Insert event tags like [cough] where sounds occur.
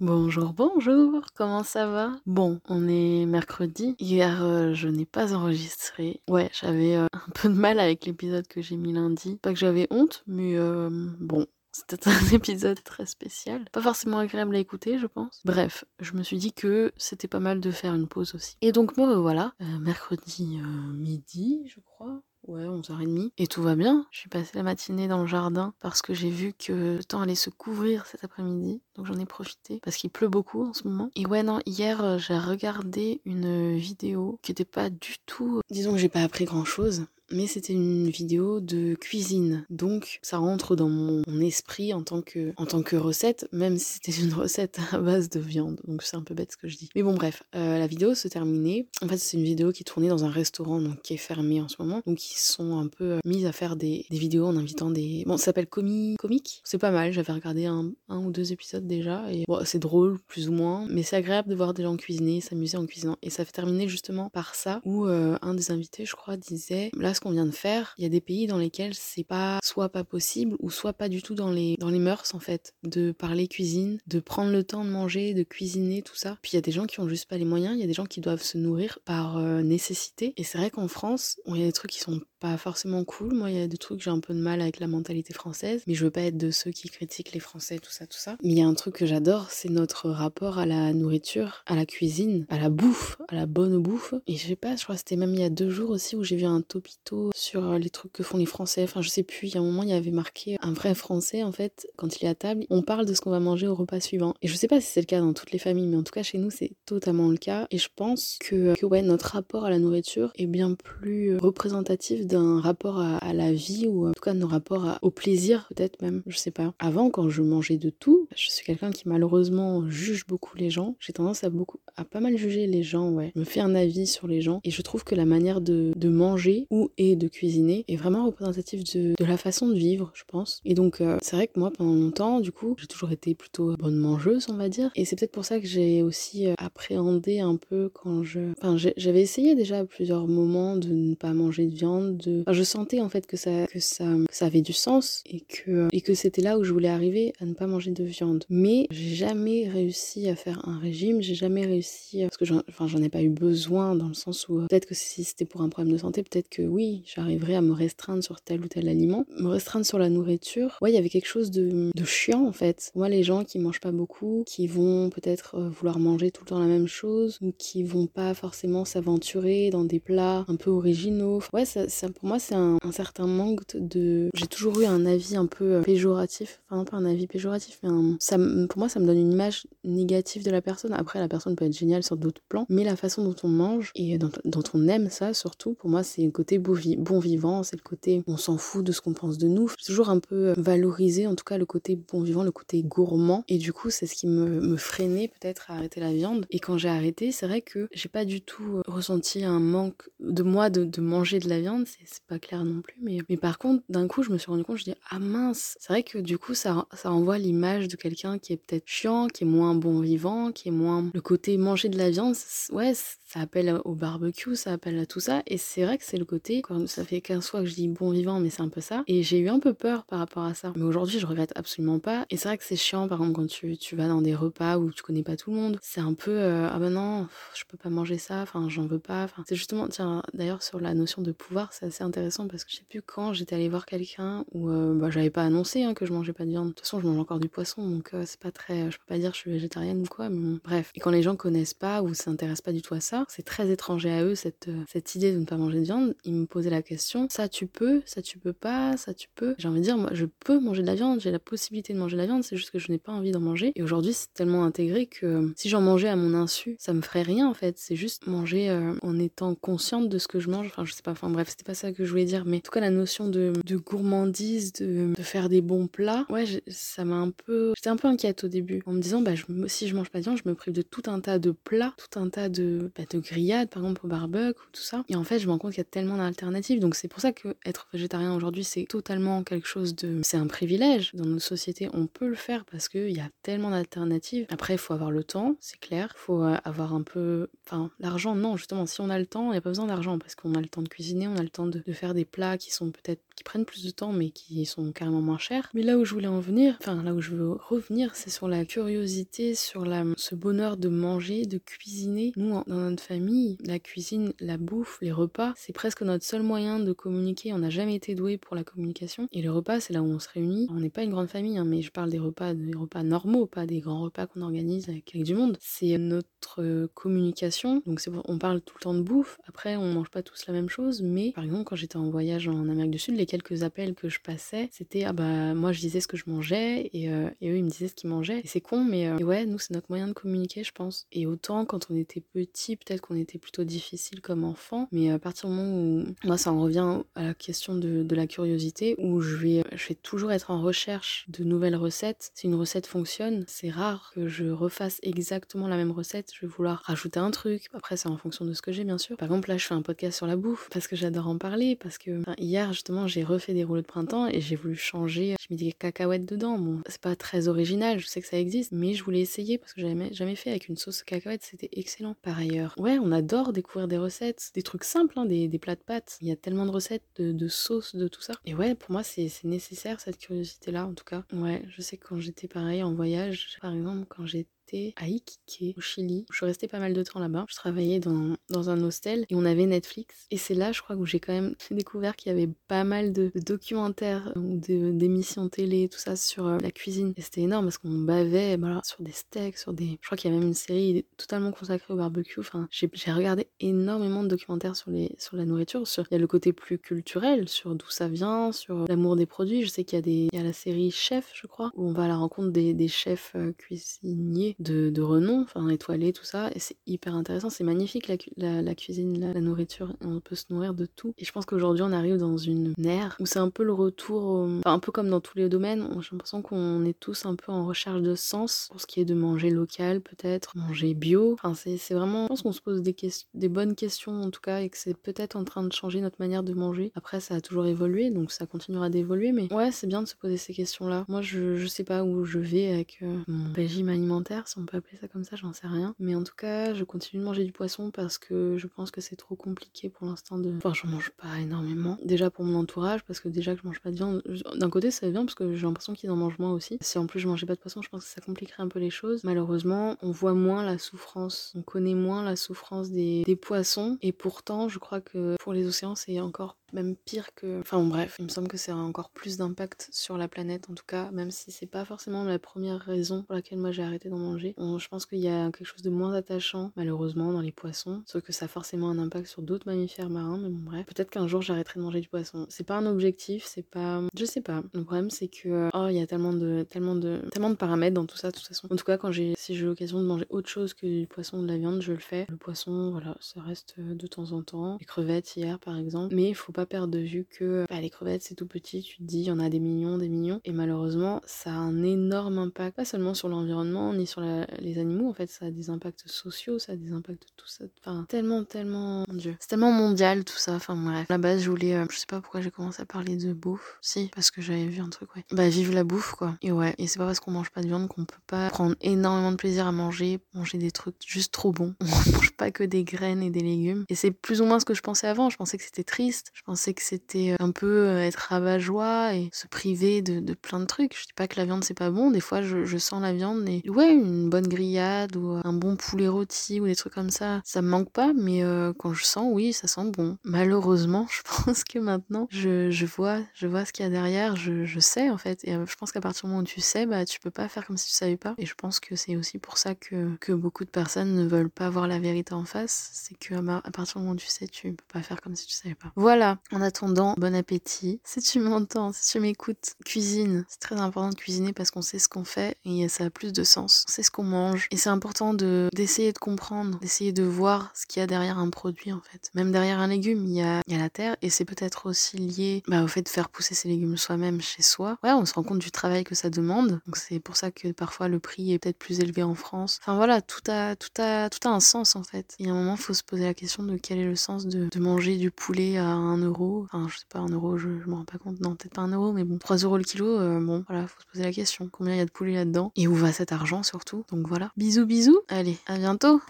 Bonjour, bonjour, comment ça va? Bon, on est mercredi. Hier, euh, je n'ai pas enregistré. Ouais, j'avais euh, un peu de mal avec l'épisode que j'ai mis lundi. Pas que j'avais honte, mais euh, bon, c'était un [laughs] épisode très spécial. Pas forcément agréable à écouter, je pense. Bref, je me suis dit que c'était pas mal de faire une pause aussi. Et donc me revoilà, mercredi midi, je crois. Ouais, 11h30. Et tout va bien. Je suis passée la matinée dans le jardin parce que j'ai vu que le temps allait se couvrir cet après-midi. Donc j'en ai profité parce qu'il pleut beaucoup en ce moment. Et ouais, non, hier euh, j'ai regardé une vidéo qui n'était pas du tout. Disons que j'ai pas appris grand chose mais c'était une vidéo de cuisine. Donc ça rentre dans mon esprit en tant que, en tant que recette, même si c'était une [laughs] recette à base de viande. Donc c'est un peu bête ce que je dis. Mais bon bref, euh, la vidéo se terminait. En fait c'est une vidéo qui tournait dans un restaurant donc, qui est fermé en ce moment. Donc ils sont un peu euh, mis à faire des, des, vidéos en invitant des... Bon ça s'appelle Comi... Comique. C'est pas mal, j'avais regardé un, un, ou deux épisodes déjà. Et c'est drôle plus ou moins. Mais c'est agréable de voir des gens cuisiner, s'amuser en cuisinant. Et ça fait terminer justement par ça où euh, un des invités je crois disait... Là qu'on vient de faire, il y a des pays dans lesquels c'est pas soit pas possible ou soit pas du tout dans les, dans les mœurs en fait, de parler cuisine, de prendre le temps de manger, de cuisiner, tout ça. Puis il y a des gens qui ont juste pas les moyens, il y a des gens qui doivent se nourrir par euh, nécessité. Et c'est vrai qu'en France, il y a des trucs qui sont pas forcément cool. Moi, il y a des trucs, j'ai un peu de mal avec la mentalité française, mais je veux pas être de ceux qui critiquent les Français, tout ça, tout ça. Mais il y a un truc que j'adore, c'est notre rapport à la nourriture, à la cuisine, à la bouffe, à la bonne bouffe. Et je sais pas, je crois que c'était même il y a deux jours aussi où j'ai vu un topito sur les trucs que font les Français. Enfin, je sais plus, il y a un moment, il y avait marqué un vrai Français, en fait, quand il est à table, on parle de ce qu'on va manger au repas suivant. Et je sais pas si c'est le cas dans toutes les familles, mais en tout cas, chez nous, c'est totalement le cas. Et je pense que, que ouais, notre rapport à la nourriture est bien plus représentatif d'un rapport à, la vie ou en tout cas de nos rapports au plaisir peut-être même, je sais pas. Avant quand je mangeais de tout, je suis quelqu'un qui malheureusement juge beaucoup les gens. J'ai tendance à beaucoup à pas mal juger les gens, ouais. Me fais un avis sur les gens et je trouve que la manière de, de manger ou et de cuisiner est vraiment représentative de, de, la façon de vivre, je pense. Et donc euh, c'est vrai que moi pendant longtemps, du coup, j'ai toujours été plutôt bonne mangeuse, on va dire. Et c'est peut-être pour ça que j'ai aussi euh, appréhendé un peu quand je, enfin j'avais essayé déjà à plusieurs moments de ne pas manger de viande, de je sentais en fait que ça, que ça, ça avait du sens et que, et que c'était là où je voulais arriver à ne pas manger de viande. Mais j'ai jamais réussi à faire un régime, j'ai jamais réussi, parce que j'en enfin, ai pas eu besoin dans le sens où peut-être que si c'était pour un problème de santé, peut-être que oui, j'arriverais à me restreindre sur tel ou tel aliment. Me restreindre sur la nourriture, ouais, il y avait quelque chose de, de chiant en fait. Moi, les gens qui mangent pas beaucoup, qui vont peut-être euh, vouloir manger tout le temps la même chose, ou qui vont pas forcément s'aventurer dans des plats un peu originaux, ouais, ça, ça pour moi, c'est un, certain manque de. J'ai toujours eu un avis un peu euh, péjoratif, enfin, pas un avis péjoratif, mais ça, pour moi, ça me donne une image négative de la personne. Après, la personne peut être géniale sur d'autres plans, mais la façon dont on mange et dont, on aime ça, surtout, pour moi, c'est le côté bon, vivant, c'est le côté on s'en fout de ce qu'on pense de nous. Toujours un peu euh, valorisé, en tout cas, le côté bon vivant, le côté gourmand, et du coup, c'est ce qui me, freinait peut-être à arrêter la viande. Et quand j'ai arrêté, c'est vrai que j'ai pas du tout euh, ressenti un manque de moi de manger de la viande, c'est pas clair non plus. Mais, mais par contre, d'un coup, je me suis rendu compte, je dis, ah mince, c'est vrai que du coup, ça, ça renvoie l'image de quelqu'un qui est peut-être chiant, qui est moins bon vivant, qui est moins. Le côté manger de la viande, ouais, ça appelle au barbecue, ça appelle à tout ça. Et c'est vrai que c'est le côté, quand ça fait 15 fois que je dis bon vivant, mais c'est un peu ça. Et j'ai eu un peu peur par rapport à ça. Mais aujourd'hui, je regrette absolument pas. Et c'est vrai que c'est chiant, par exemple, quand tu, tu, vas dans des repas où tu connais pas tout le monde. C'est un peu, euh, ah ben non, je peux pas manger ça, enfin, j'en veux pas. C'est justement, tiens, d'ailleurs, sur la notion de pouvoir, c'est assez intéressant parce que je sais plus quand j'étais allée voir quelqu'un où euh, bah, j'avais pas annoncé hein, que je mangeais pas de viande. De toute façon, je mange encore du poisson, donc euh, c'est pas très. Je peux pas dire que je suis végétarienne ou quoi, mais bref. Et quand les gens connaissent pas ou s'intéressent pas du tout à ça, c'est très étranger à eux cette, euh, cette idée de ne pas manger de viande. Ils me posaient la question ça tu peux, ça tu peux pas, ça tu peux. J'ai envie de dire, moi je peux manger de la viande, j'ai la possibilité de manger de la viande, c'est juste que je n'ai pas envie d'en manger. Et aujourd'hui, c'est tellement intégré que si j'en mangeais à mon insu, ça me ferait rien en fait. C'est juste manger en étant consciente de ce que je mange. Enfin, je sais pas, enfin bref, c'était pas que je voulais dire, mais en tout cas, la notion de, gourmandise, de, de, faire des bons plats, ouais, ça m'a un peu. J'étais un peu inquiète au début, en me disant, bah, je, si je mange pas de viande, je me prive de tout un tas de plats, tout un tas de, bah, de grillades, par exemple, au barbecue ou tout ça. Et en fait, je me rends compte qu'il y a tellement d'alternatives. Donc, c'est pour ça que être végétarien aujourd'hui, c'est totalement quelque chose de. C'est un privilège. Dans nos sociétés, on peut le faire parce qu'il y a tellement d'alternatives. Après, il faut avoir le temps, c'est clair. Il faut euh, avoir un peu. Enfin, l'argent, non, justement, si on a le temps, il n'y a pas besoin d'argent parce qu'on a le temps de cuisiner, on a le temps de, faire des plats qui sont peut-être qui prennent plus de temps mais qui sont carrément moins chers. Mais là où je voulais en venir, enfin là où je veux revenir, c'est sur la curiosité, sur la, ce bonheur de manger, de cuisiner. Nous, dans notre famille, la cuisine, la bouffe, les repas, c'est presque notre seul moyen de communiquer. On n'a jamais été doué pour la communication. Et les repas, c'est là où on se réunit. On n'est pas une grande famille, hein, mais je parle des repas, des repas normaux, pas des grands repas qu'on organise avec, avec, du monde. C'est notre communication. Donc on parle tout le temps de bouffe. Après, on mange pas tous la même chose, mais par exemple, quand j'étais en voyage en Amérique du Sud, les quelques appels que je passais, c'était ah bah moi je disais ce que je mangeais et, euh, et eux ils me disaient ce qu'ils mangeaient. Et c'est con, mais euh, ouais, nous c'est notre moyen de communiquer, je pense. Et autant quand on était petit, peut-être qu'on était plutôt difficile comme enfant, mais à partir du moment où moi ça en revient à la question de, de la curiosité, où je vais, je vais toujours être en recherche de nouvelles recettes. Si une recette fonctionne, c'est rare que je refasse exactement la même recette. Je vais vouloir rajouter un truc. Après, c'est en fonction de ce que j'ai, bien sûr. Par exemple, là, je fais un podcast sur la bouffe parce que j'adore en parler. Parce que hier, justement, j'ai refait des rouleaux de printemps et j'ai voulu changer. Je mets des cacahuètes dedans. Bon, c'est pas très original, je sais que ça existe, mais je voulais essayer parce que j'avais jamais fait avec une sauce cacahuète. C'était excellent. Par ailleurs, ouais, on adore découvrir des recettes, des trucs simples, hein, des, plats de pâtes. Il y a tellement de recettes, de, de sauces, de tout ça. Et ouais, pour moi, c'est nécessaire cette curiosité-là, en tout cas. Ouais, je sais quand j'étais pareil en voyage, par exemple, quand j'étais à Iquique, au Chili. Je suis restée pas mal de temps là-bas. Je travaillais dans, dans, un hostel et on avait Netflix. Et c'est là, je crois, où j'ai quand même [laughs] découvert qu'il y avait pas mal de, documentaires ou d'émissions télé, tout ça sur euh, la cuisine. Et c'était énorme parce qu'on bavait bah, sur des steaks, sur des. Je crois qu'il y a même une série totalement consacrée au barbecue. Enfin, j'ai regardé énormément de documentaires sur, les, sur la nourriture. Sur... Il y a le côté plus culturel, sur d'où ça vient, sur l'amour des produits. Je sais qu'il y a des. Il y a la série Chef, je crois, où on va à la rencontre des, des chefs euh, cuisiniers de, de renom, enfin étoilé, tout ça, et c'est hyper intéressant, c'est magnifique la, la, cuisine, la, nourriture, on peut se nourrir de tout. Et je pense qu'aujourd'hui on arrive dans une ère où c'est un peu le retour, enfin un peu comme dans tous les domaines, j'ai l'impression qu'on est tous un peu en recherche de sens pour ce qui est de manger local peut-être, manger bio, enfin c'est vraiment, je pense qu'on se pose des, des bonnes questions en tout cas, et que c'est peut-être en train de changer notre manière de manger. Après ça a toujours évolué, donc ça continuera d'évoluer, mais ouais c'est bien de se poser ces questions-là. Moi je, je sais pas où je vais avec euh, mon régime alimentaire, si on peut appeler ça comme ça, j'en sais rien. Mais en tout cas, je continue de manger du poisson parce que je pense que c'est trop compliqué pour l'instant de. Enfin, j'en mange pas énormément. Déjà pour mon entourage, parce que déjà que je mange pas de viande. D'un côté, c'est bien parce que j'ai l'impression qu'ils en mangent moins aussi. Si en plus je mangeais pas de poisson, je pense que ça compliquerait un peu les choses. Malheureusement, on voit moins la souffrance. On connaît moins la souffrance des, poissons. Et pourtant, je crois que pour les océans, c'est encore même pire que. Enfin bref, il me semble que c'est encore plus d'impact sur la planète en tout cas, même si c'est pas forcément la première raison pour laquelle moi j'ai arrêté d'en manger. Je pense qu'il y a quelque chose de moins attachant, malheureusement, dans les poissons, sauf que ça a forcément un impact sur d'autres mammifères marins, mais bon bref. Peut-être qu'un jour j'arrêterai de manger du poisson. C'est pas un objectif, c'est pas. Je sais pas. Le problème c'est que. Oh, il y a tellement de, tellement de, tellement de paramètres dans tout ça, de toute façon. En tout cas, quand j'ai, si j'ai l'occasion de manger autre chose que du poisson ou de la viande, je le fais. Le poisson, voilà, ça reste de temps en temps. Les crevettes hier par exemple, mais il faut pas perdre de vue que bah, les crevettes c'est tout petit, tu te dis il y en a des millions, des millions, et malheureusement ça a un énorme impact, pas seulement sur l'environnement ni sur les animaux, en fait ça a des impacts sociaux, ça a des impacts tout ça, enfin tellement, tellement, dieu, c'est tellement mondial tout ça, enfin bref. À la base je voulais, euh, je sais pas pourquoi j'ai commencé à parler de bouffe, si, parce que j'avais vu un truc, ouais. Bah vive la bouffe quoi, et ouais, et c'est pas parce qu'on mange pas de viande qu'on peut pas prendre énormément de plaisir à manger, manger des trucs juste trop bons, [laughs] on mange pas que des graines et des légumes, et c'est plus ou moins ce que je pensais avant, je pensais que c'était triste, je pensais que c'était euh, un peu euh, être rabat-joie et se priver de, de, plein de trucs. Je dis pas que la viande c'est pas bon, des fois je, je, sens la viande et ouais, une bonne grillade ou euh, un bon poulet rôti ou des trucs comme ça, ça me manque pas, mais quand je sens, oui, ça sent bon. Malheureusement, [laughs] je pense que maintenant je, je vois, je vois ce qu'il y a derrière, je, je, sais en fait, et je pense qu'à partir du moment où tu sais, bah tu peux pas faire comme si tu savais pas. Et je pense que c'est aussi pour ça que, que beaucoup de personnes ne veulent pas voir la vérité en face, c'est que à partir du moment où tu sais, tu peux pas faire comme si tu savais pas. Voilà, en attendant, bon appétit. Si tu m'entends, si tu m'écoutes, cuisine. C'est très important de cuisiner parce qu'on sait ce qu'on fait et ça a plus de sens. On qu'on mange. Et c'est important de d'essayer de comprendre, d'essayer de voir ce qu'il y a derrière un produit en fait. Même derrière un légume, il y a, il y a la terre et c'est peut-être aussi lié bah, au fait de faire pousser ces légumes soi-même chez soi. Ouais, on se rend compte du travail que ça demande. Donc c'est pour ça que parfois le prix est peut-être plus élevé en France. Enfin voilà, tout a, tout a, tout a un sens en fait. Il y a un moment, il faut se poser la question de quel est le sens de, de manger du poulet à un euro. Enfin, je sais pas, un euro, je, je m'en rends pas compte. Non, peut-être pas un euro, mais bon, 3 euros le kilo, euh, bon, voilà, faut se poser la question. Combien il y a de poulet là-dedans? Et où va cet argent surtout? Donc voilà. Bisous, bisous. Allez, à bientôt.